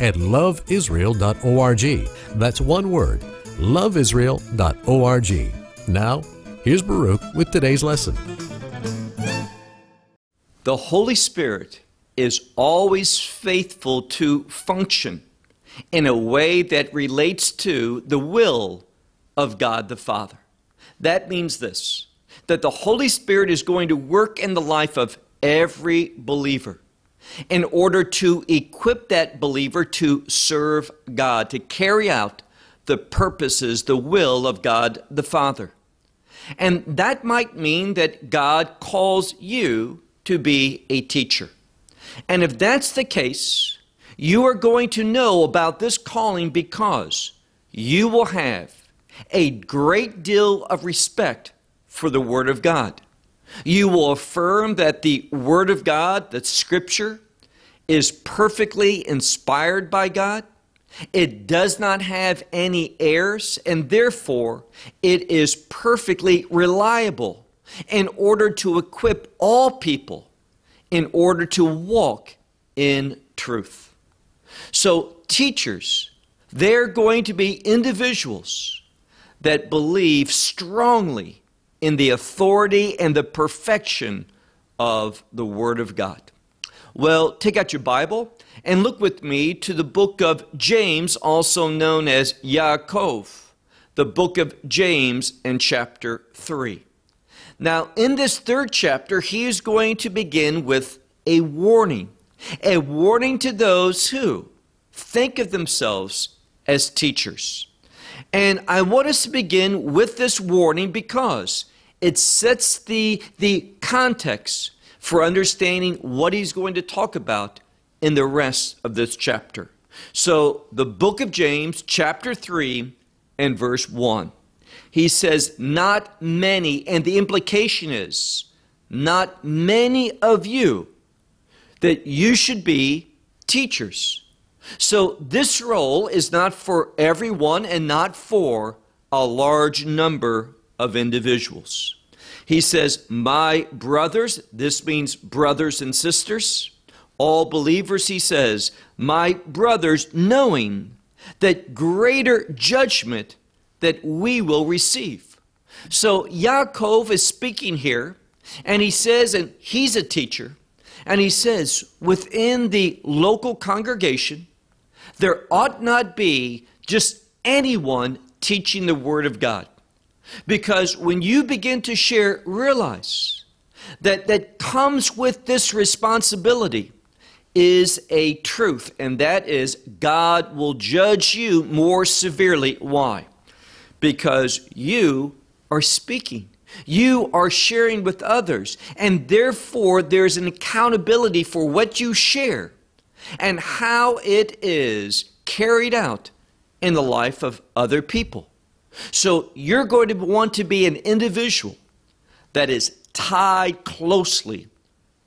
at loveisrael.org. That's one word, loveisrael.org. Now, here's Baruch with today's lesson. The Holy Spirit is always faithful to function in a way that relates to the will of God the Father. That means this that the Holy Spirit is going to work in the life of every believer in order to equip that believer to serve God, to carry out the purposes, the will of God the Father. And that might mean that God calls you to be a teacher. And if that's the case, you are going to know about this calling because you will have a great deal of respect for the Word of God. You will affirm that the Word of God, that Scripture, is perfectly inspired by God. It does not have any errors, and therefore it is perfectly reliable in order to equip all people in order to walk in truth. So, teachers, they're going to be individuals that believe strongly in the authority and the perfection of the Word of God. Well, take out your Bible and look with me to the book of James, also known as Yaakov, the book of James and chapter 3. Now, in this third chapter, he is going to begin with a warning, a warning to those who think of themselves as teachers. And I want us to begin with this warning because it sets the, the context for understanding what he's going to talk about in the rest of this chapter. So, the book of James, chapter 3, and verse 1. He says, Not many, and the implication is, not many of you that you should be teachers. So, this role is not for everyone and not for a large number of individuals. He says, My brothers, this means brothers and sisters, all believers, he says, My brothers, knowing that greater judgment that we will receive. So Yaakov is speaking here, and he says, and he's a teacher, and he says, within the local congregation, there ought not be just anyone teaching the Word of God. Because when you begin to share, realize that that comes with this responsibility is a truth, and that is God will judge you more severely. Why? Because you are speaking. You are sharing with others, and therefore there's an accountability for what you share and how it is carried out in the life of other people. So you're going to want to be an individual that is tied closely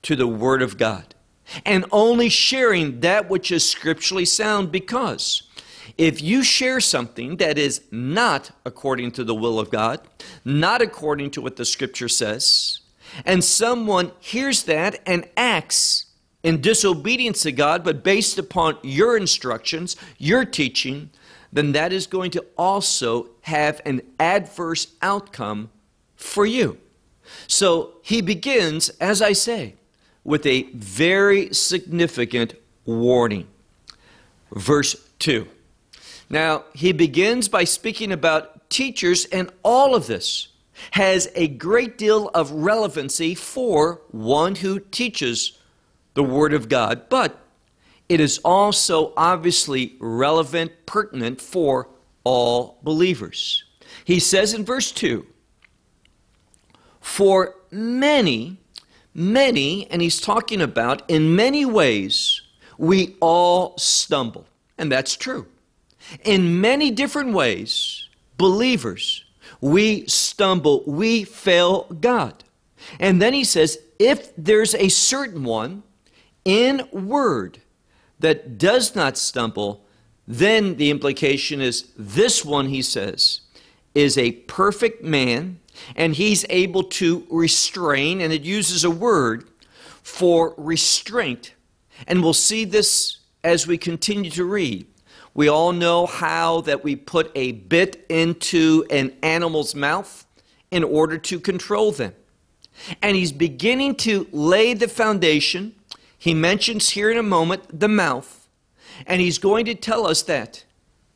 to the Word of God and only sharing that which is scripturally sound because if you share something that is not according to the will of God, not according to what the scripture says, and someone hears that and acts in disobedience to God, but based upon your instructions, your teaching, then that is going to also have an adverse outcome for you. So he begins, as I say, with a very significant warning. Verse 2. Now, he begins by speaking about teachers, and all of this has a great deal of relevancy for one who teaches the Word of God. But it is also obviously relevant, pertinent for all believers. He says in verse 2 For many, many, and he's talking about in many ways, we all stumble. And that's true. In many different ways, believers, we stumble, we fail God. And then he says, if there's a certain one in word that does not stumble, then the implication is this one, he says, is a perfect man, and he's able to restrain, and it uses a word for restraint. And we'll see this as we continue to read. We all know how that we put a bit into an animal's mouth in order to control them. And he's beginning to lay the foundation. He mentions here in a moment the mouth. And he's going to tell us that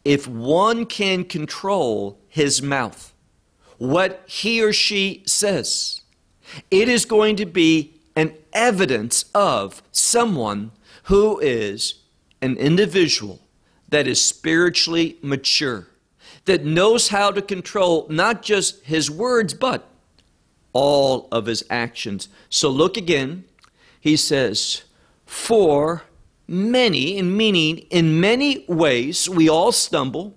if one can control his mouth, what he or she says, it is going to be an evidence of someone who is an individual that is spiritually mature, that knows how to control not just his words, but all of his actions. So look again. He says, For many, in meaning in many ways, we all stumble.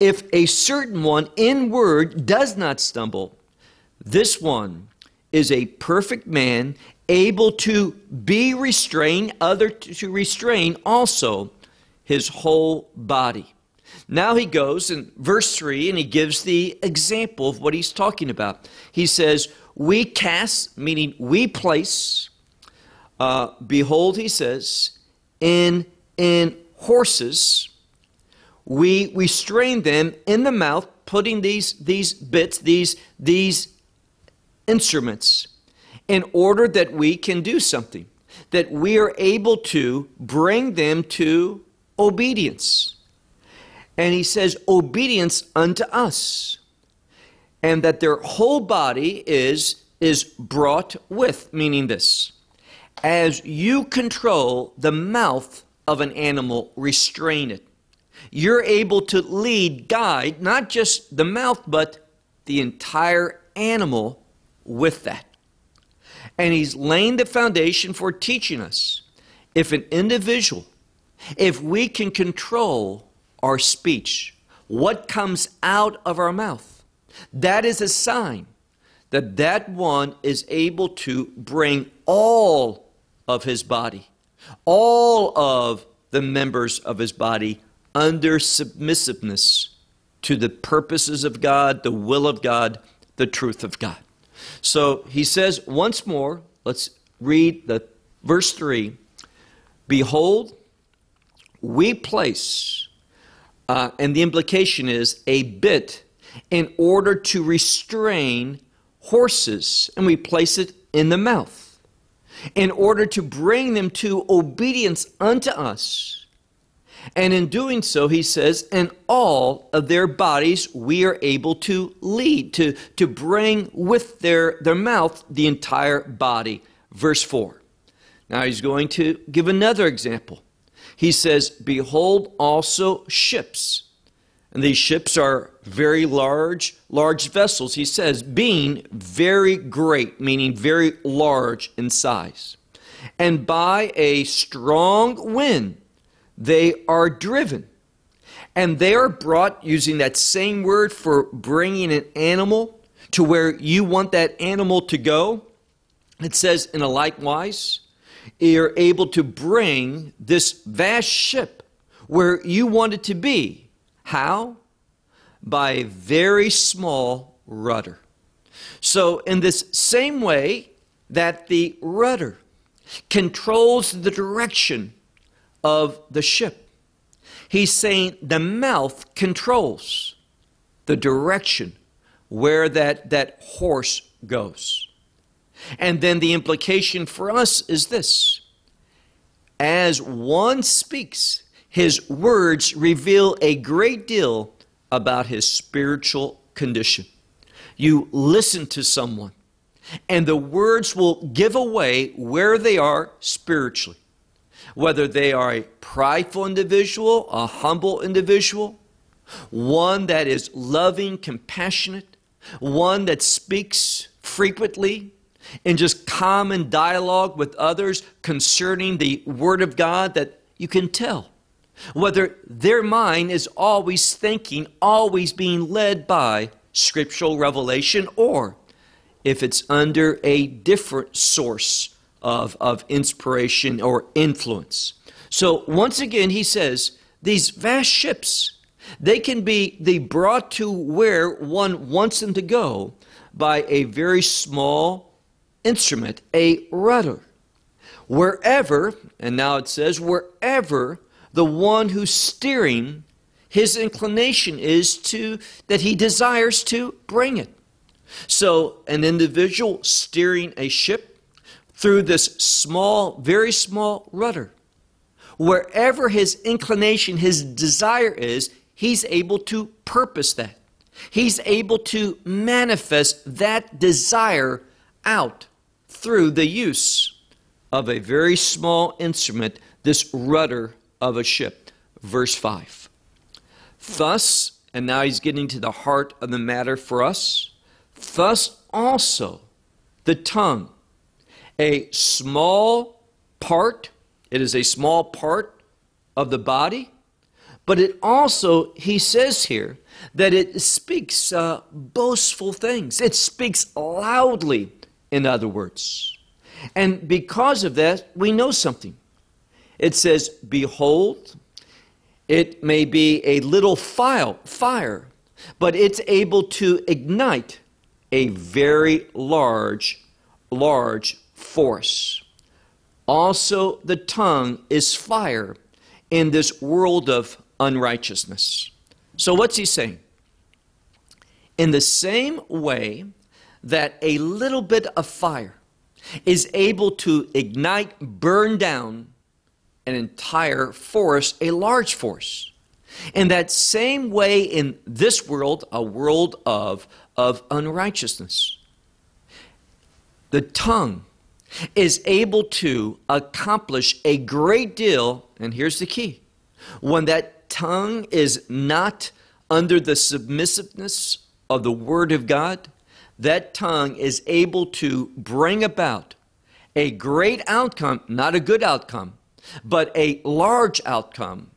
If a certain one in word does not stumble, this one is a perfect man, able to be restrained, other to restrain also his whole body. Now he goes in verse 3 and he gives the example of what he's talking about. He says, We cast, meaning we place, uh, behold, he says, in, in horses, we restrain them in the mouth, putting these, these bits, these, these instruments, in order that we can do something, that we are able to bring them to obedience. And he says, obedience unto us. And that their whole body is, is brought with, meaning this. As you control the mouth of an animal, restrain it. You're able to lead, guide, not just the mouth, but the entire animal with that. And he's laying the foundation for teaching us if an individual if we can control our speech, what comes out of our mouth, that is a sign that that one is able to bring all of his body, all of the members of his body under submissiveness to the purposes of God, the will of God, the truth of God. So he says once more, let's read the verse 3 Behold, we place, uh, and the implication is a bit in order to restrain horses, and we place it in the mouth in order to bring them to obedience unto us. And in doing so, he says, in all of their bodies we are able to lead, to, to bring with their, their mouth the entire body. Verse 4. Now he's going to give another example he says, Behold also ships. And these ships are very large, large vessels. He says, being very great, meaning very large in size. And by a strong wind, they are driven. And they are brought using that same word for bringing an animal to where you want that animal to go. It says, in a likewise, you're able to bring this vast ship where you want it to be. How? By a very small rudder. So, in this same way that the rudder controls the direction of the ship, he's saying the mouth controls the direction where that, that horse goes. And then the implication for us is this as one speaks, his words reveal a great deal about his spiritual condition. You listen to someone, and the words will give away where they are spiritually. Whether they are a prideful individual, a humble individual, one that is loving, compassionate, one that speaks frequently, in just common dialogue with others concerning the Word of God that you can tell whether their mind is always thinking, always being led by scriptural revelation, or if it's under a different source of, of inspiration or influence. So, once again, he says, these vast ships, they can be they brought to where one wants them to go by a very small instrument, a rudder. Wherever, and now it says, wherever the one who's steering his inclination is to that he desires to bring it. So, an individual steering a ship through this small, very small rudder, wherever his inclination, his desire is, he's able to purpose that. He's able to manifest that desire out through the use of a very small instrument, this rudder of a ship. Verse 5. Thus, and now he's getting to the heart of the matter for us, thus also the tongue, a small part, it is a small part of the body, but it also, he says here, that it speaks uh, boastful things. It speaks loudly, in other words. And because of that, we know something. It says, Behold, it may be a little file, fire, but it's able to ignite a very large, large force. Also, the tongue is fire in this world of unrighteousness. So, what's he saying? In the same way that a little bit of fire is able to ignite, burn down an entire forest, a large force. In that same way, in this world, a world of, of unrighteousness, the tongue is able to accomplish a great deal, and here's the key when that tongue is not under the submissiveness of the Word of God, that tongue is able to bring about a great outcome, not a good outcome, but a large outcome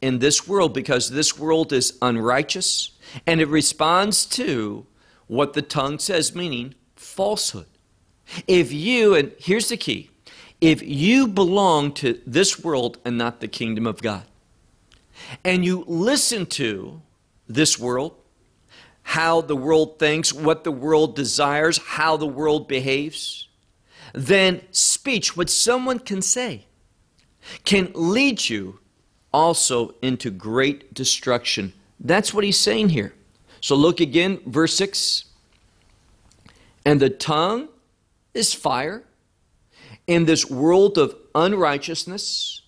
in this world because this world is unrighteous and it responds to what the tongue says, meaning falsehood. If you, and here's the key if you belong to this world and not the kingdom of God, and you listen to this world, how the world thinks, what the world desires, how the world behaves, then speech, what someone can say, can lead you also into great destruction. That's what he's saying here. So look again, verse 6. And the tongue is fire in this world of unrighteousness,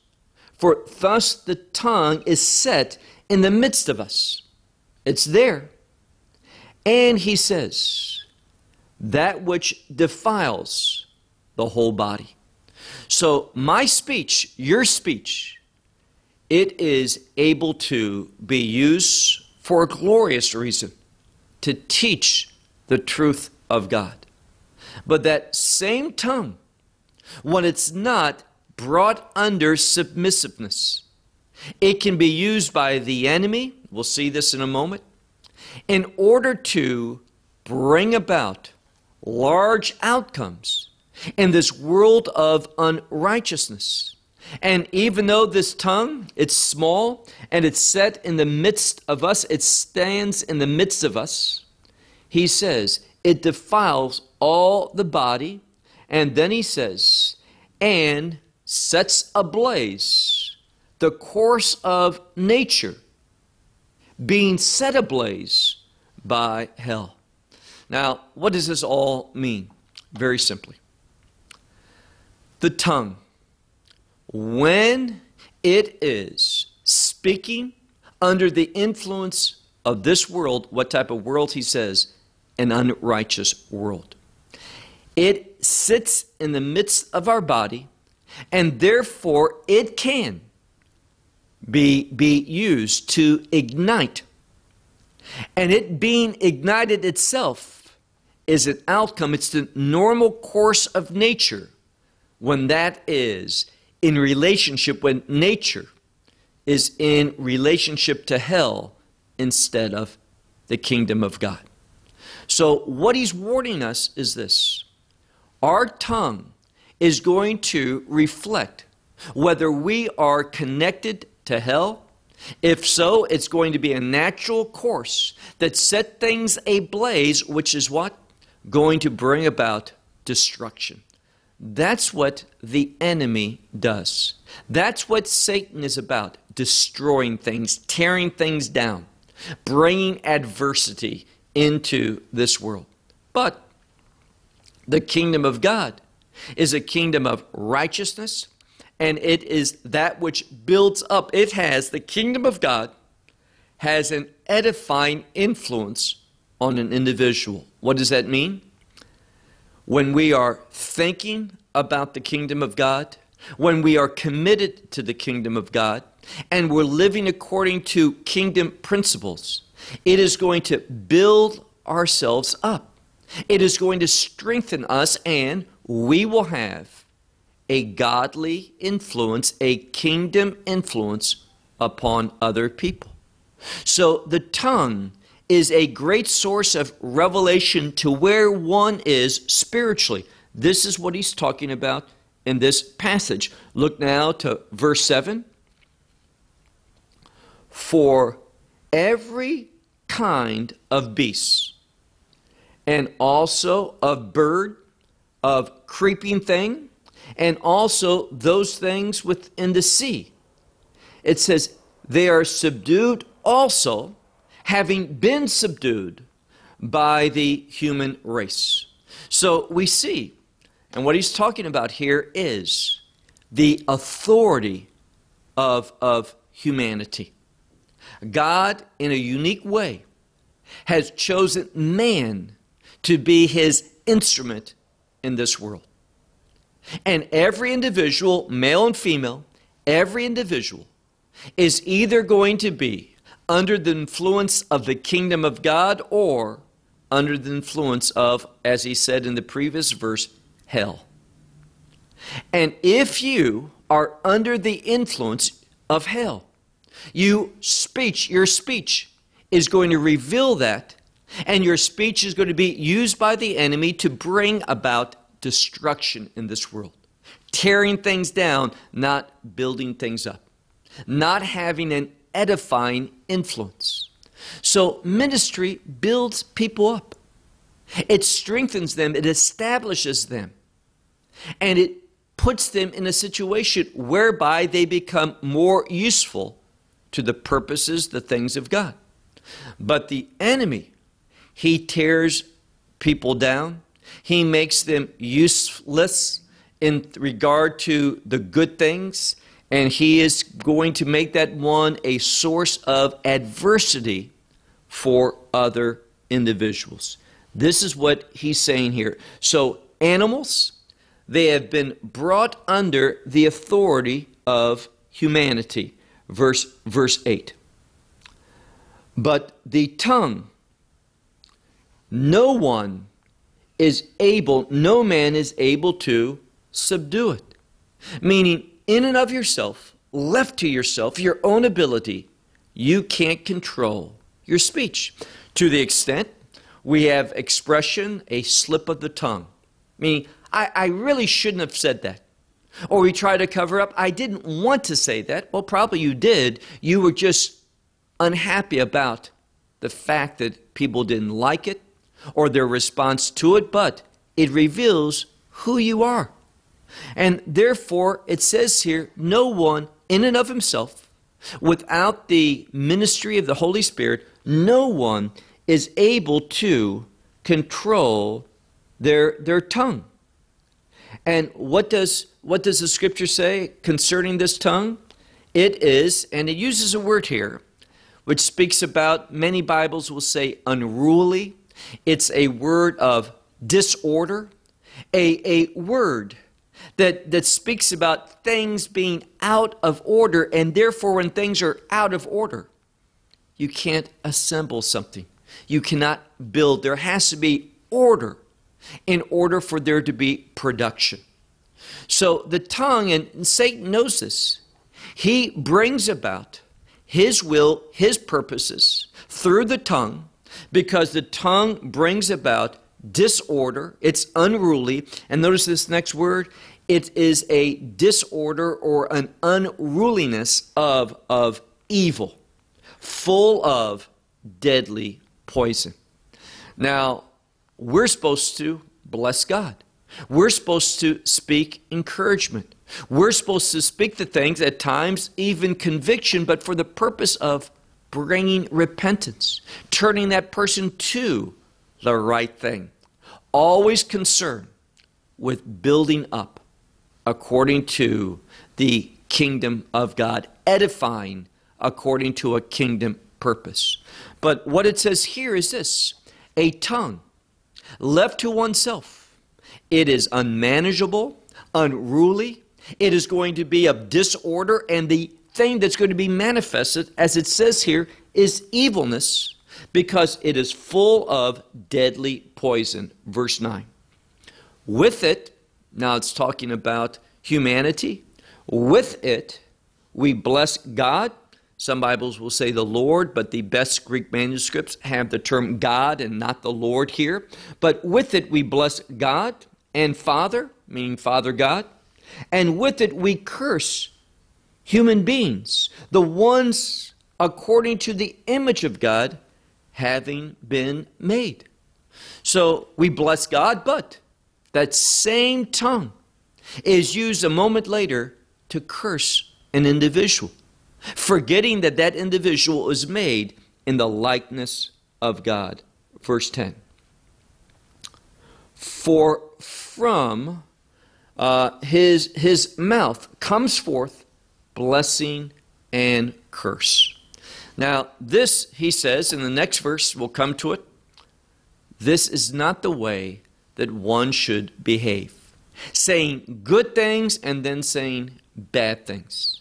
for thus the tongue is set in the midst of us. It's there. And he says, that which defiles the whole body. So, my speech, your speech, it is able to be used for a glorious reason to teach the truth of God. But that same tongue, when it's not brought under submissiveness, it can be used by the enemy, we'll see this in a moment, in order to bring about large outcomes in this world of unrighteousness. And even though this tongue, it's small and it's set in the midst of us, it stands in the midst of us, he says, it defiles all the body. And then he says, and sets ablaze the course of nature, being set ablaze by hell. Now, what does this all mean? Very simply the tongue, when it is speaking under the influence of this world, what type of world he says? An unrighteous world. It sits in the midst of our body, and therefore it can be, be used to ignite. And it being ignited itself is an outcome, it's the normal course of nature when that is in relationship when nature is in relationship to hell instead of the kingdom of God. So, what he's warning us is this our tongue is going to reflect whether we are connected to hell. If so, it's going to be a natural course that set things ablaze, which is what? Going to bring about destruction. That's what the enemy does. That's what Satan is about destroying things, tearing things down, bringing adversity into this world. But the kingdom of God is a kingdom of righteousness, and it is that which builds up. It has, the kingdom of God has an edifying influence on an individual. What does that mean? When we are thinking about the kingdom of God, when we are committed to the kingdom of God, and we're living according to kingdom principles, it is going to build ourselves up. It is going to strengthen us, and we will have a godly influence, a kingdom influence upon other people. So the tongue is a great source of revelation to where one is spiritually. This is what he's talking about in this passage. Look now to verse 7. For every kind of beasts, and also of bird, of creeping thing, and also those things within the sea. It says, they are subdued also, having been subdued by the human race. So we see, and what he's talking about here is the authority of, of humanity. God, in a unique way, has chosen man to be his instrument in this world. And every individual, male and female, every individual is either going to be under the influence of the kingdom of God or under the influence of, as he said in the previous verse, hell. And if you are under the influence of hell, you speech, your speech is going to reveal that, and your speech is going to be used by the enemy to bring about destruction in this world. Tearing things down, not building things up. Not having an edifying influence. So, ministry builds people up. It strengthens them, it establishes them, and it puts them in a situation whereby they become more useful to the purposes, the things of God. But the enemy, he tears people down, he makes them useless in regard to the good things, and he is going to make that one a source of adversity for other individuals. This is what he's saying here. So, animals, they have been brought under the authority of humanity verse, verse 8. But the tongue, no one is able, no man is able to subdue it. Meaning, in and of yourself, left to yourself, your own ability, you can't control your speech. To the extent we have expression, a slip of the tongue. Meaning, I, I really shouldn't have said that. Or we try to cover up, I didn't want to say that. Well, probably you did. You were just unhappy about the fact that people didn't like it or their response to it, but it reveals who you are. And therefore, it says here, no one in and of himself, without the ministry of the Holy Spirit, no one is able to control their, their tongue. And what does, what does the scripture say concerning this tongue? It is, and it uses a word here, which speaks about, many Bibles will say unruly. It's a word of disorder, a, a word that, that speaks about things being out of order, and therefore, when things are out of order, you can't assemble something. You cannot build. There has to be order in order for there to be production. So the tongue, and Satan knows this, he brings about His will, His purposes through the tongue because the tongue brings about disorder, it's unruly. And notice this next word it is a disorder or an unruliness of, of evil, full of deadly poison. Now, we're supposed to bless God. We're supposed to speak encouragement. We're supposed to speak the things, at times even conviction, but for the purpose of bringing repentance, turning that person to the right thing. Always concerned with building up according to the kingdom of God, edifying according to a kingdom purpose. But what it says here is this a tongue left to oneself, it is unmanageable, unruly, it is going to be of disorder, and the thing that's going to be manifested, as it says here, is evilness because it is full of deadly poison. Verse 9. With it, now it's talking about humanity, with it we bless God. Some Bibles will say the Lord, but the best Greek manuscripts have the term God and not the Lord here. But with it we bless God and Father, meaning Father God, and with it we curse human beings, the ones according to the image of God, having been made. So we bless God, but that same tongue is used a moment later to curse an individual, forgetting that that individual is made in the likeness of God. Verse 10. For from uh, his, his mouth comes forth blessing and curse. Now, this, he says, in the next verse, we'll come to it. This is not the way that one should behave. Saying good things and then saying bad things.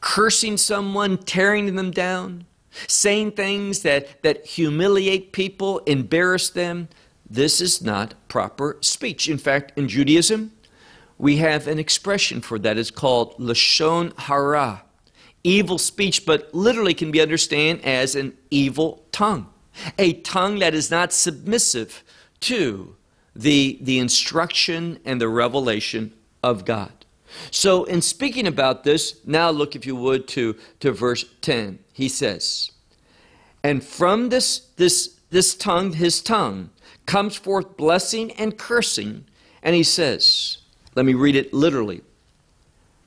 Cursing someone, tearing them down, saying things that, that humiliate people, embarrass them. This is not proper speech. In fact, in Judaism, we have an expression for that. It's called Lashon Hara, evil speech, but literally can be understood as an evil tongue, a tongue that is not submissive to the, the instruction and the revelation of God. So, in speaking about this, now look, if you would, to, to verse 10. He says, And from this, this, this tongue, his tongue, comes forth blessing and cursing. And he says, let me read it literally.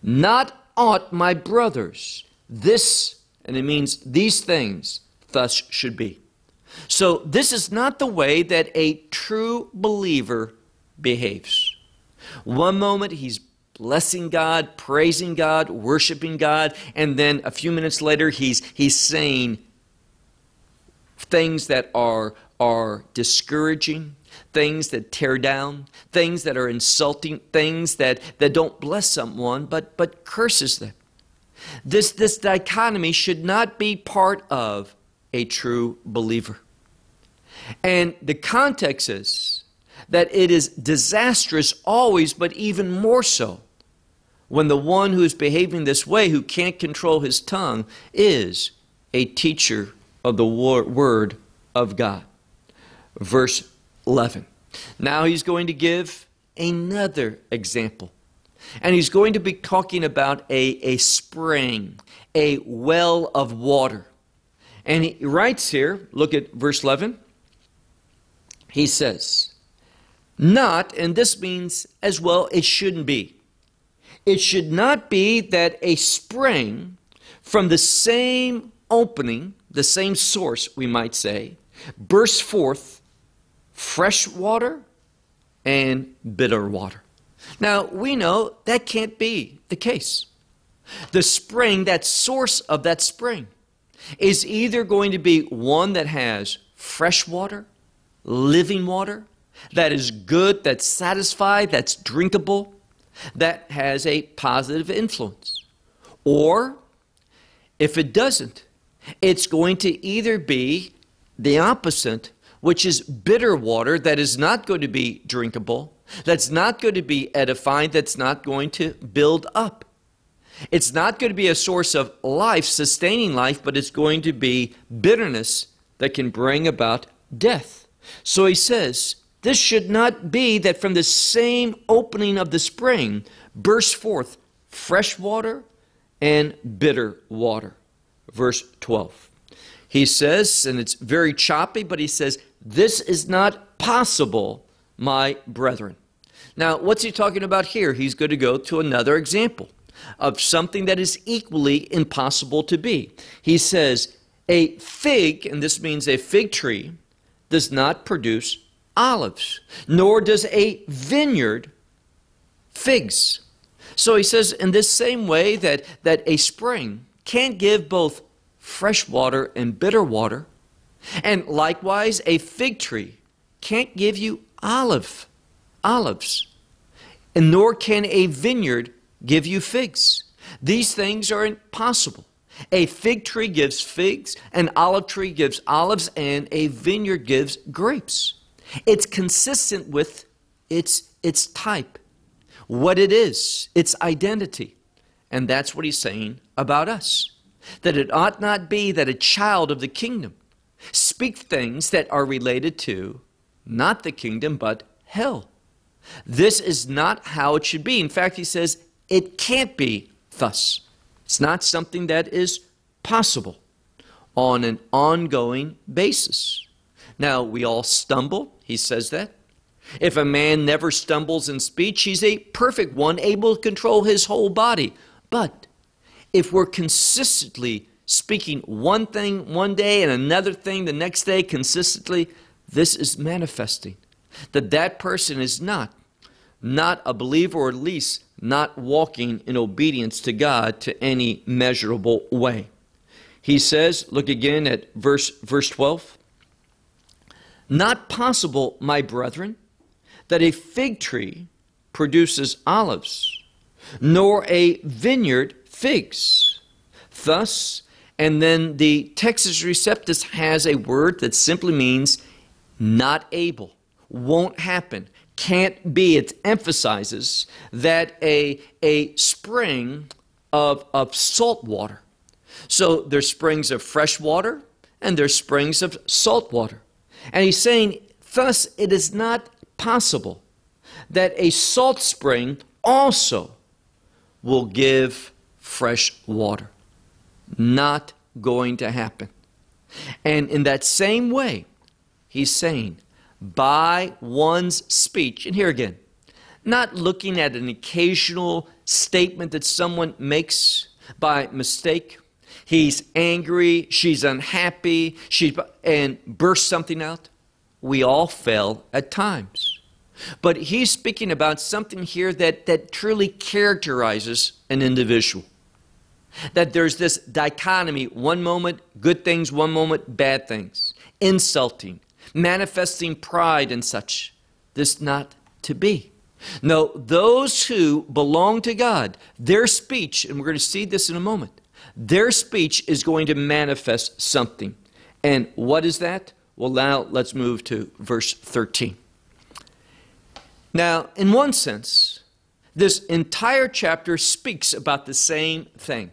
Not ought my brothers, this, and it means these things, thus should be. So, this is not the way that a true believer behaves. One moment he's blessing God, praising God, worshiping God, and then a few minutes later he's, he's saying things that are, are discouraging, things that tear down, things that are insulting, things that, that don't bless someone but, but curses them. This, this dichotomy should not be part of a true believer. And the context is that it is disastrous always, but even more so when the one who is behaving this way, who can't control his tongue, is a teacher of the Word of God. Verse 11. Now he's going to give another example. And he's going to be talking about a, a spring, a well of water. And he writes here, look at verse 11. He says, Not, and this means as well, it shouldn't be. It should not be that a spring from the same opening, the same source, we might say, bursts forth fresh water and bitter water. Now, we know that can't be the case. The spring, that source of that spring, is either going to be one that has fresh water, living water, that is good, that's satisfied, that's drinkable, that has a positive influence. Or, if it doesn't, it's going to either be the opposite which is bitter water that is not going to be drinkable, that's not going to be edifying, that's not going to build up. It's not going to be a source of life, sustaining life, but it's going to be bitterness that can bring about death. So he says, This should not be that from the same opening of the spring bursts forth fresh water and bitter water. Verse 12. He says, and it's very choppy, but he says, This is not possible, my brethren. Now, what's he talking about here? He's going to go to another example of something that is equally impossible to be. He says, A fig, and this means a fig tree, does not produce olives, nor does a vineyard figs. So he says, in this same way that, that a spring can't give both fresh water and bitter water, and likewise a fig tree can't give you olive olives, and nor can a vineyard give you figs. These things are impossible. A fig tree gives figs, an olive tree gives olives, and a vineyard gives grapes. It's consistent with its, its type, what it is, its identity. And that's what he's saying about us. That it ought not be that a child of the kingdom speak things that are related to not the kingdom, but hell. This is not how it should be. In fact, he says it can't be thus. It's not something that is possible on an ongoing basis. Now, we all stumble. He says that. If a man never stumbles in speech, he's a perfect one, able to control his whole body. But if we're consistently speaking one thing one day and another thing the next day consistently, this is manifesting that that person is not not a believer or at least not walking in obedience to God to any measurable way. He says, look again at verse verse 12. Not possible, my brethren, that a fig tree produces olives, nor a vineyard figs. Thus, and then the Textus Receptus has a word that simply means not able won't happen, can't be. It emphasizes that a, a spring of, of salt water. So there's springs of fresh water and there's springs of salt water. And he's saying, thus, it is not possible that a salt spring also will give fresh water. Not going to happen. And in that same way, he's saying, by one's speech. And here again, not looking at an occasional statement that someone makes by mistake. He's angry, she's unhappy, she and bursts something out. We all fail at times. But he's speaking about something here that, that truly characterizes an individual. That there's this dichotomy one moment, good things, one moment, bad things, insulting, manifesting pride and such. This not to be. No, those who belong to God, their speech, and we're going to see this in a moment, their speech is going to manifest something. And what is that? Well, now let's move to verse 13. Now, in one sense, this entire chapter speaks about the same thing,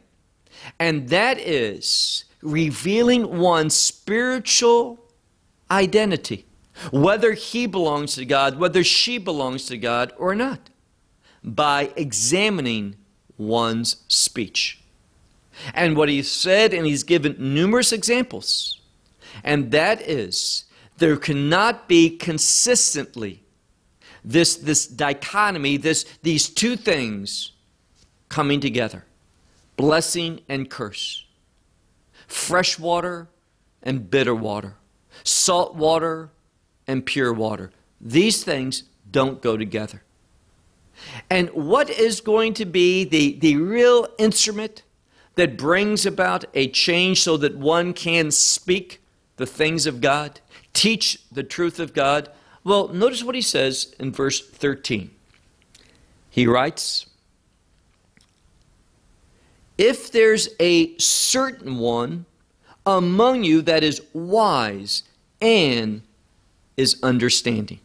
and that is revealing one's spiritual identity, whether he belongs to God, whether she belongs to God or not, by examining one's speech. And what he said, and he's given numerous examples, and that is there cannot be consistently this, this dichotomy, this, these two things coming together. Blessing and curse, fresh water and bitter water salt water and pure water. These things don't go together. And what is going to be the, the real instrument that brings about a change so that one can speak the things of God, teach the truth of God? Well, notice what he says in verse 13. He writes, If there's a certain one among you that is wise and is understanding.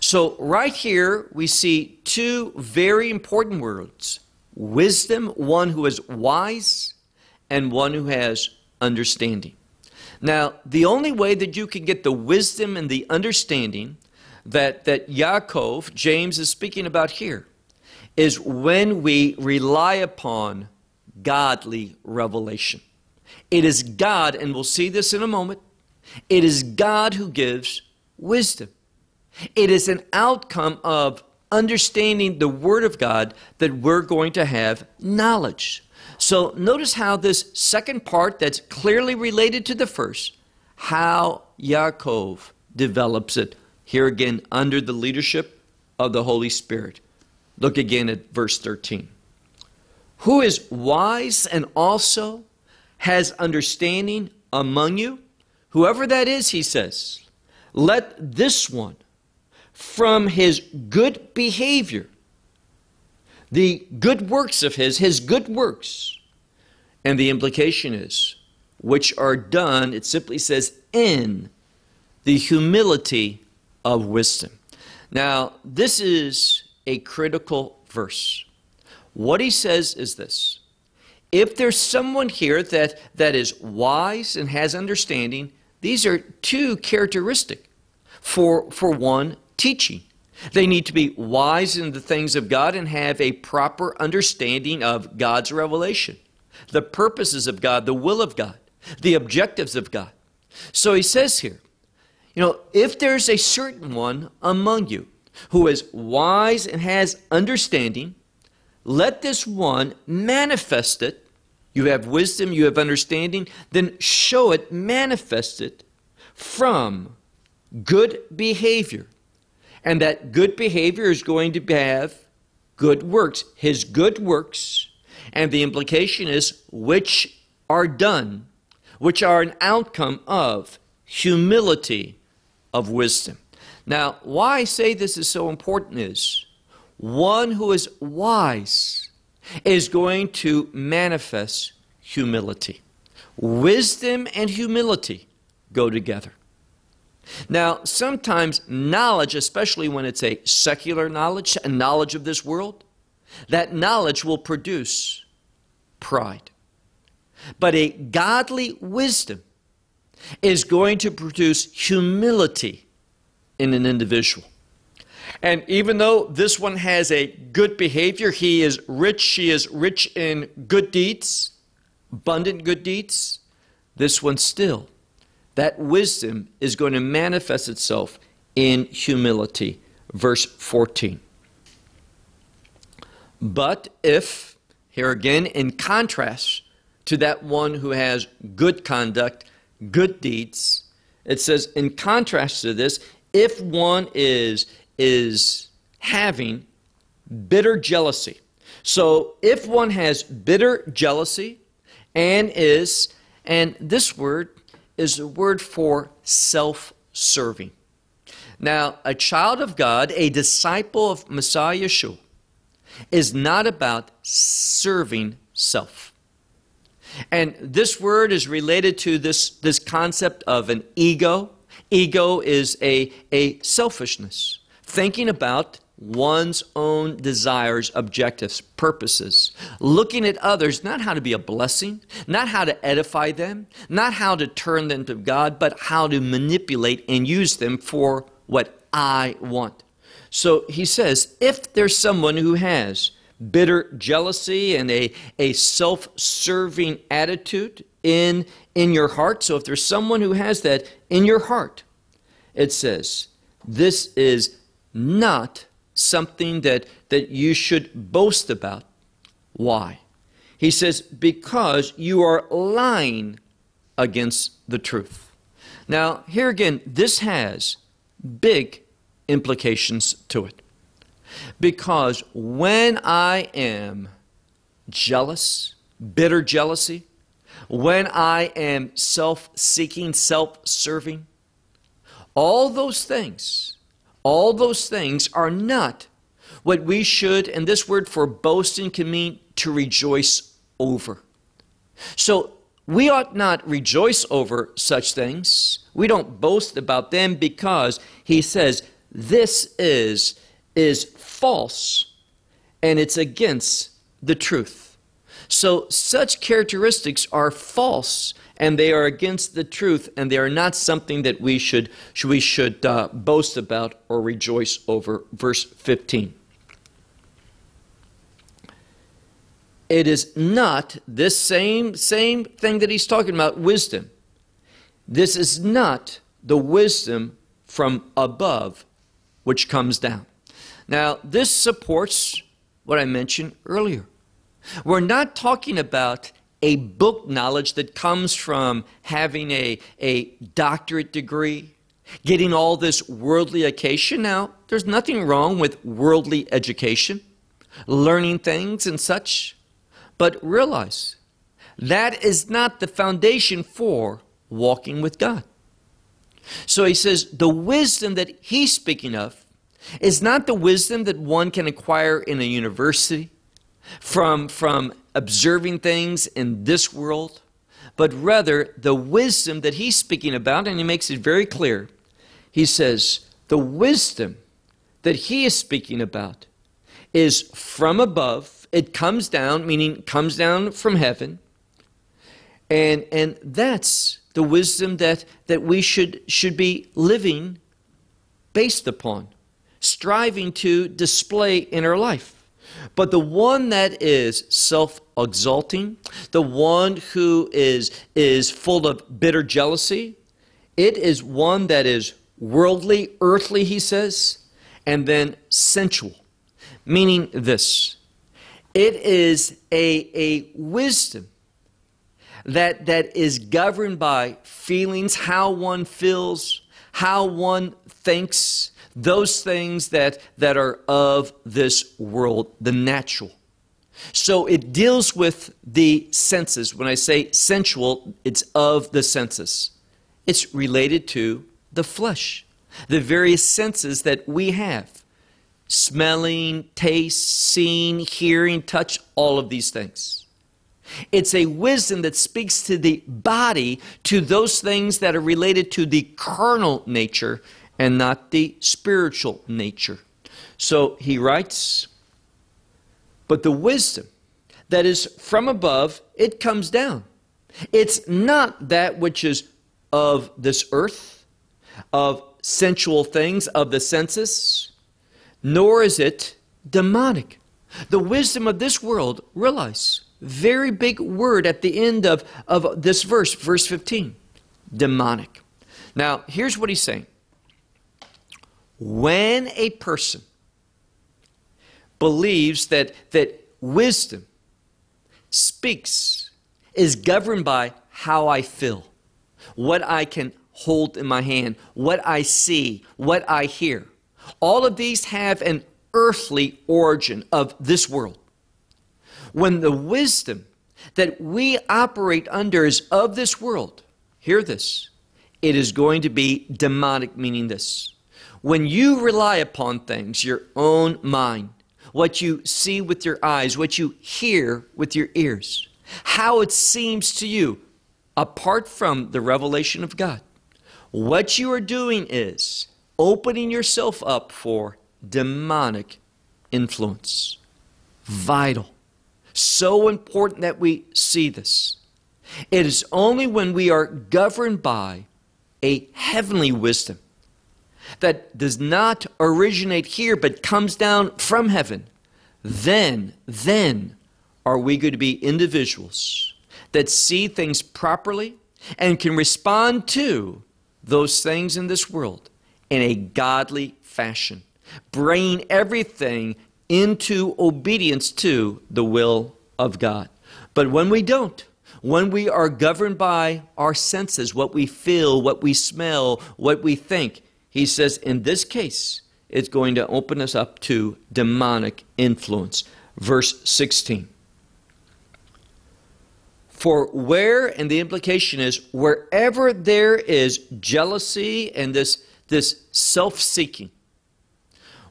So, right here, we see two very important words wisdom, one who is wise, and one who has understanding. Now, the only way that you can get the wisdom and the understanding that, that Yaakov, James, is speaking about here is when we rely upon godly revelation. It is God, and we'll see this in a moment, it is God who gives wisdom. It is an outcome of understanding the Word of God that we're going to have knowledge. So notice how this second part that's clearly related to the first, how Yaakov develops it here again under the leadership of the Holy Spirit. Look again at verse 13. Who is wise and also has understanding among you? Whoever that is, he says, let this one from his good behavior, the good works of his, his good works, and the implication is, which are done, it simply says, in the humility of wisdom. Now, this is a critical verse. What he says is this if there's someone here that, that is wise and has understanding, these are two characteristic for, for one teaching. They need to be wise in the things of God and have a proper understanding of God's revelation, the purposes of God, the will of God, the objectives of God. So he says here, you know, if there's a certain one among you who is wise and has understanding, let this one manifest it. You have wisdom, you have understanding, then show it, manifest it from good behavior. And that good behavior is going to have good works, his good works. And the implication is which are done, which are an outcome of humility of wisdom. Now, why I say this is so important is one who is wise is going to manifest humility. Wisdom and humility go together. Now, sometimes knowledge, especially when it's a secular knowledge, a knowledge of this world, that knowledge will produce pride. But a godly wisdom is going to produce humility in an individual. And even though this one has a good behavior, he is rich, she is rich in good deeds, abundant good deeds, this one still, that wisdom is going to manifest itself in humility. Verse 14. But if, here again, in contrast to that one who has good conduct, good deeds. It says, in contrast to this, if one is, is having bitter jealousy. So if one has bitter jealousy and is, and this word is a word for self serving. Now, a child of God, a disciple of Messiah Yeshua, is not about serving self. And this word is related to this, this concept of an ego. Ego is a, a selfishness, thinking about one's own desires, objectives, purposes, looking at others, not how to be a blessing, not how to edify them, not how to turn them to God, but how to manipulate and use them for what I want. So he says, if there's someone who has bitter jealousy and a, a self serving attitude in, in your heart. So if there's someone who has that in your heart, it says, this is not something that, that you should boast about. Why? He says, because you are lying against the truth. Now, here again, this has big implications to it. Because when I am jealous, bitter jealousy, when I am self seeking, self serving, all those things, all those things are not what we should, and this word for boasting can mean to rejoice over. So we ought not rejoice over such things. We don't boast about them because he says this is is false and it's against the truth. So, such characteristics are false and they are against the truth and they are not something that we should, we should uh, boast about or rejoice over. Verse 15. It is not this same, same thing that he's talking about, wisdom. This is not the wisdom from above which comes down. Now, this supports what I mentioned earlier. We're not talking about a book knowledge that comes from having a, a doctorate degree, getting all this worldly education. Now, there's nothing wrong with worldly education, learning things and such, but realize that is not the foundation for walking with God. So he says the wisdom that he's speaking of is not the wisdom that one can acquire in a university from, from observing things in this world, but rather the wisdom that he's speaking about, and he makes it very clear. He says, the wisdom that he is speaking about is from above. It comes down, meaning comes down from heaven. And, and that's the wisdom that, that we should, should be living based upon, striving to display in our life. But the one that is self exalting, the one who is, is full of bitter jealousy, it is one that is worldly, earthly, he says, and then sensual. Meaning this it is a, a wisdom that, that is governed by feelings, how one feels, how one thinks, those things that, that are of this world, the natural. So it deals with the senses. When I say sensual, it's of the senses. It's related to the flesh, the various senses that we have smelling, taste, seeing, hearing, touch, all of these things. It's a wisdom that speaks to the body, to those things that are related to the carnal nature and not the spiritual nature. So he writes, but the wisdom that is from above, it comes down. It's not that which is of this earth, of sensual things, of the senses, nor is it demonic. The wisdom of this world, realize, very big word at the end of, of this verse, verse 15 demonic. Now, here's what he's saying. When a person believes that, that wisdom speaks, is governed by how I feel, what I can hold in my hand, what I see, what I hear. All of these have an earthly origin of this world when the wisdom that we operate under is of this world, hear this, it is going to be demonic, meaning this. When you rely upon things, your own mind, what you see with your eyes, what you hear with your ears, how it seems to you, apart from the revelation of God, what you are doing is opening yourself up for demonic influence. Vital. So important that we see this. It is only when we are governed by a heavenly wisdom that does not originate here but comes down from heaven, then, then are we going to be individuals that see things properly and can respond to those things in this world in a godly fashion, bringing everything into obedience to the will of God. But when we don't, when we are governed by our senses, what we feel, what we smell, what we think, he says in this case, it's going to open us up to demonic influence. Verse 16. For where, and the implication is, wherever there is jealousy and this, this self seeking,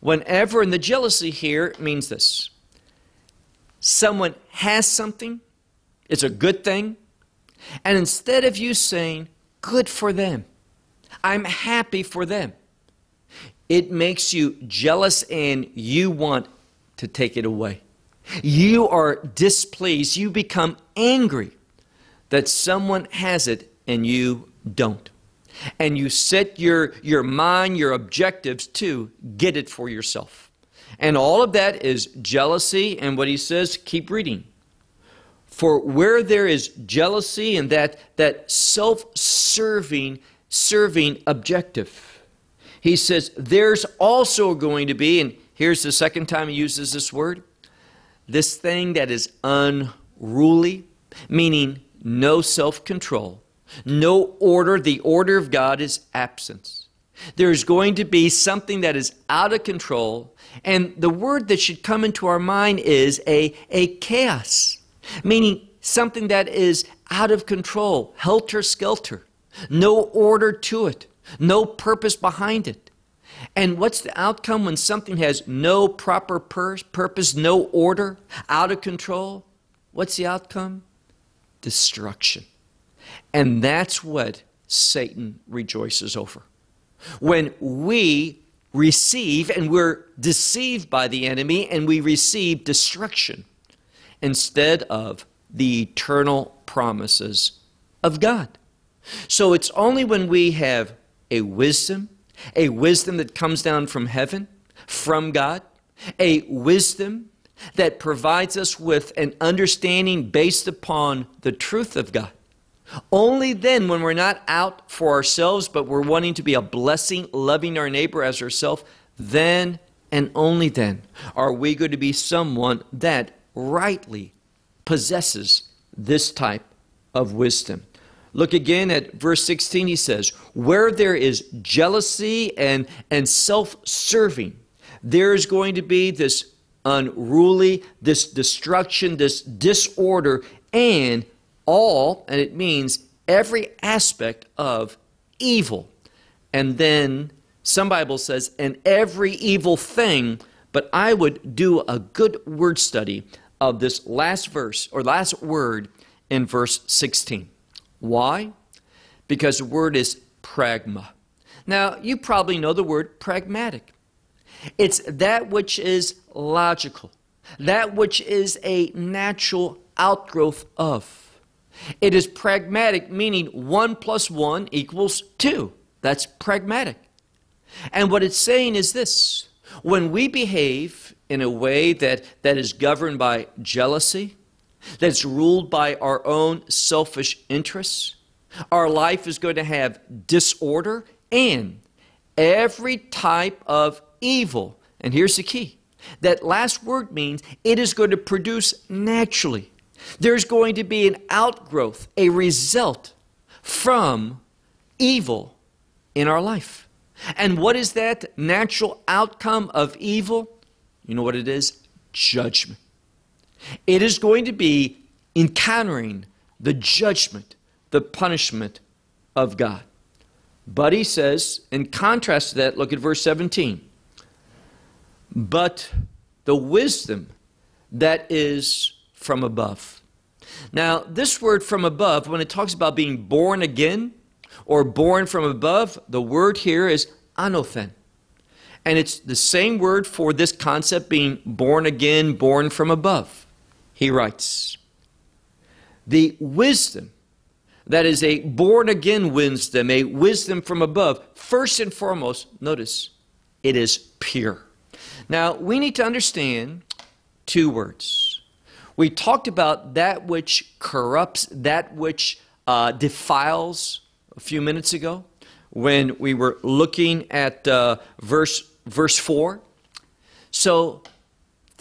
Whenever, and the jealousy here means this someone has something, it's a good thing, and instead of you saying, good for them, I'm happy for them, it makes you jealous and you want to take it away. You are displeased. You become angry that someone has it and you don't. And you set your, your mind, your objectives to get it for yourself. And all of that is jealousy. And what he says, keep reading. For where there is jealousy and that, that self serving, serving objective, he says there's also going to be, and here's the second time he uses this word, this thing that is unruly, meaning no self control, no order. The order of God is absence. There's going to be something that is out of control, and the word that should come into our mind is a, a chaos, meaning something that is out of control, helter skelter, no order to it, no purpose behind it. And what's the outcome when something has no proper pur- purpose, no order, out of control? What's the outcome? Destruction. And that's what Satan rejoices over. When we receive and we're deceived by the enemy and we receive destruction instead of the eternal promises of God. So it's only when we have a wisdom a wisdom that comes down from heaven, from God, a wisdom that provides us with an understanding based upon the truth of God. Only then, when we're not out for ourselves, but we're wanting to be a blessing, loving our neighbor as ourselves, then and only then are we going to be someone that rightly possesses this type of wisdom. Look again at verse 16. He says, Where there is jealousy and, and self serving, there is going to be this unruly, this destruction, this disorder, and all, and it means every aspect of evil. And then some Bible says, and every evil thing, but I would do a good word study of this last verse or last word in verse 16. Why? Because the word is pragma. Now, you probably know the word pragmatic. It's that which is logical, that which is a natural outgrowth of. It is pragmatic, meaning one plus one equals two. That's pragmatic. And what it's saying is this when we behave in a way that, that is governed by jealousy, that's ruled by our own selfish interests. Our life is going to have disorder and every type of evil. And here's the key that last word means it is going to produce naturally. There's going to be an outgrowth, a result from evil in our life. And what is that natural outcome of evil? You know what it is? Judgment. It is going to be encountering the judgment, the punishment of God. But he says, in contrast to that, look at verse 17. But the wisdom that is from above. Now, this word from above, when it talks about being born again or born from above, the word here is anothen. And it's the same word for this concept being born again, born from above he writes, The wisdom that is a born again wisdom, a wisdom from above, first and foremost, notice, it is pure. Now, we need to understand two words. We talked about that which corrupts, that which uh, defiles a few minutes ago when we were looking at uh, verse, verse 4. So,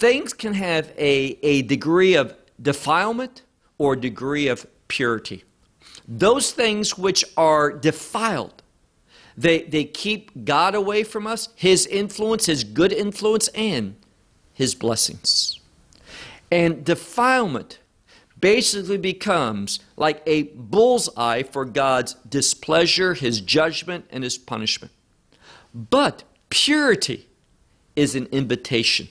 things can have a, a degree of defilement or degree of purity. Those things which are defiled, they, they keep God away from us, His influence, His good influence, and His blessings. And defilement basically becomes like a bullseye for God's displeasure, His judgment, and His punishment. But purity is an invitation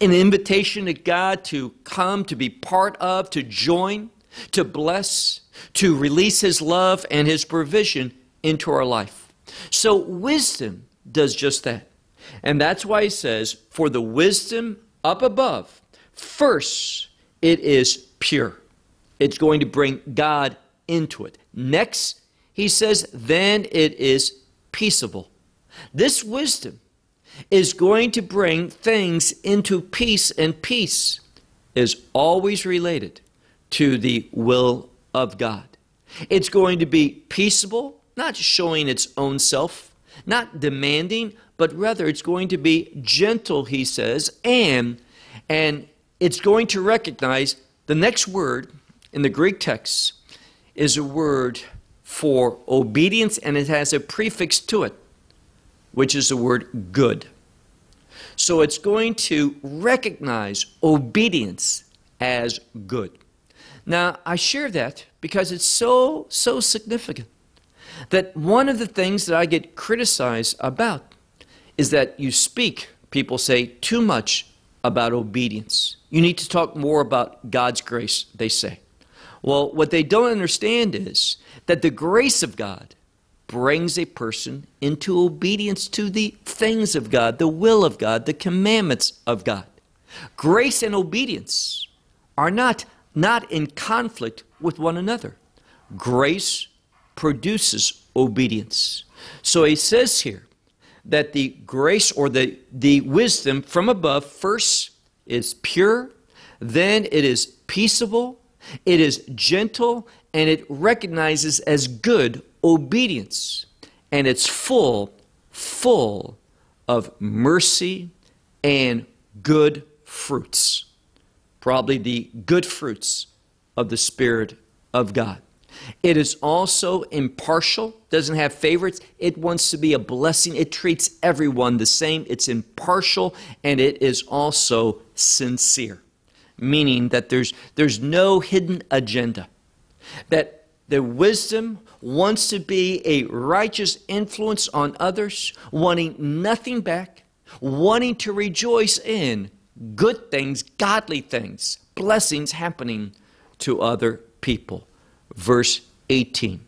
an invitation to God to come, to be part of, to join, to bless, to release His love and His provision into our life. So, wisdom does just that. And that's why He says, For the wisdom up above, First, it is pure. It's going to bring God into it. Next, he says, then it is peaceable. This wisdom is going to bring things into peace, and peace is always related to the will of God. It's going to be peaceable, not showing its own self, not demanding, but rather it's going to be gentle, he says, and and it's going to recognize the next word in the Greek text is a word for obedience and it has a prefix to it, which is the word good. So it's going to recognize obedience as good. Now, I share that because it's so, so significant that one of the things that I get criticized about is that you speak, people say, too much about obedience. You need to talk more about God's grace, they say. Well, what they don't understand is that the grace of God brings a person into obedience to the things of God, the will of God, the commandments of God. Grace and obedience are not, not in conflict with one another. Grace produces obedience. So he says here that the grace or the, the wisdom from above first is pure, then it is peaceable, it is gentle, and it recognizes as good obedience. And it's full, full of mercy and good fruits. Probably the good fruits of the Spirit of God. It is also impartial, doesn't have favorites. It wants to be a blessing. It treats everyone the same. It's impartial and it is also sincere, meaning that there's, there's no hidden agenda. That the wisdom wants to be a righteous influence on others, wanting nothing back, wanting to rejoice in good things, godly things, blessings happening to other people. Verse 18.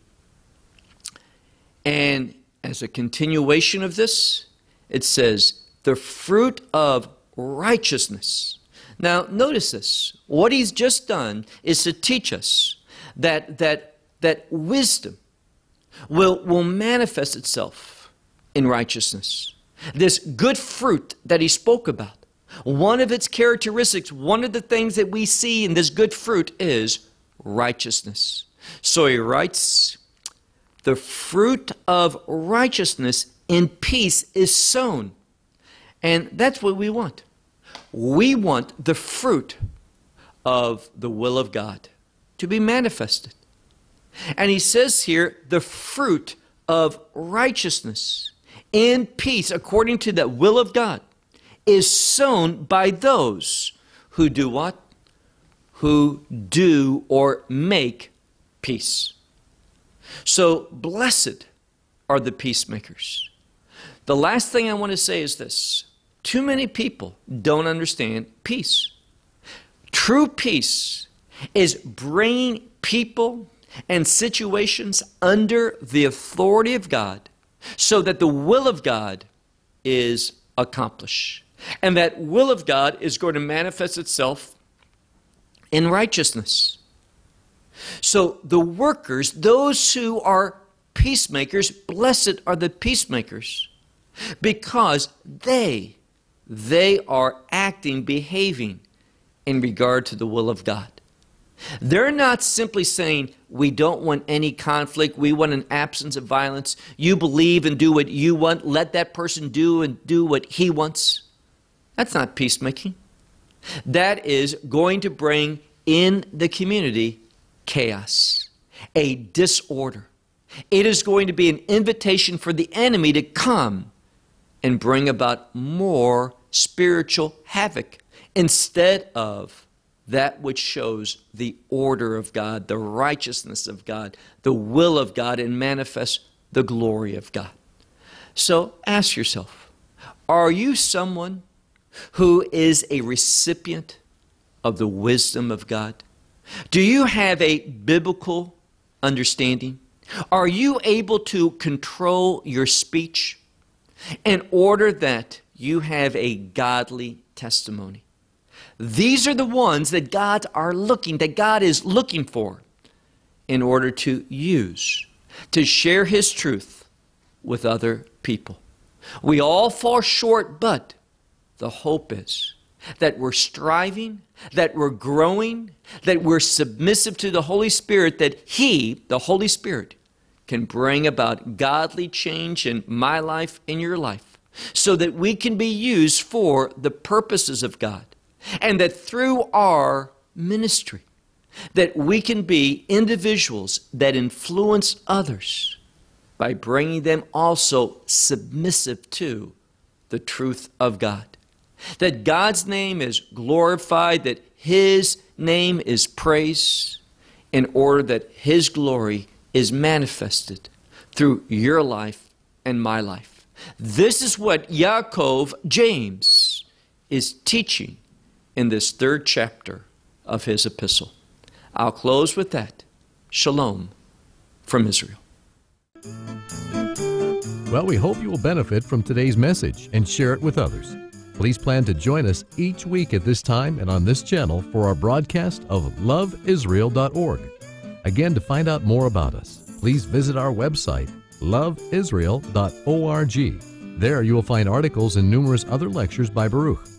And as a continuation of this, it says, the fruit of righteousness. Now, notice this. What he's just done is to teach us that, that, that wisdom will, will manifest itself in righteousness. This good fruit that he spoke about, one of its characteristics, one of the things that we see in this good fruit is righteousness. So he writes, The fruit of righteousness in peace is sown. And that's what we want. We want the fruit of the will of God to be manifested. And he says here, the fruit of righteousness in peace, according to the will of God, is sown by those who do what? Who do or make peace. So, blessed are the peacemakers. The last thing I want to say is this too many people don't understand peace. True peace is bringing people and situations under the authority of God so that the will of God is accomplished. And that will of God is going to manifest itself in righteousness. So the workers, those who are peacemakers, blessed are the peacemakers because they they are acting, behaving in regard to the will of God. They're not simply saying, we don't want any conflict, we want an absence of violence. You believe and do what you want, let that person do and do what he wants. That's not peacemaking. That is going to bring in the community chaos, a disorder. It is going to be an invitation for the enemy to come and bring about more spiritual havoc instead of that which shows the order of God, the righteousness of God, the will of God, and manifests the glory of God. So ask yourself are you someone who is a recipient of the wisdom of God? Do you have a biblical understanding? Are you able to control your speech in order that you have a godly testimony? These are the ones that God are looking, that God is looking for in order to use, to share His truth with other people. We all fall short, but the hope is that we're striving, that we're growing, that we're submissive to the Holy Spirit, that He, the Holy Spirit, can bring about godly change in my life, in your life, so that we can be used for the purposes of God. And that through our ministry, that we can be individuals that influence others by bringing them also submissive to the truth of God. That God's name is glorified, that His name is praised, in order that His glory is manifested through your life and my life. This is what Yaakov James is teaching in this third chapter of his epistle. I'll close with that. Shalom from Israel. Well, we hope you will benefit from today's message and share it with others. Please plan to join us each week at this time and on this channel for our broadcast of loveisrael.org. Again, to find out more about us, please visit our website, loveisrael.org. There you will find articles and numerous other lectures by Baruch.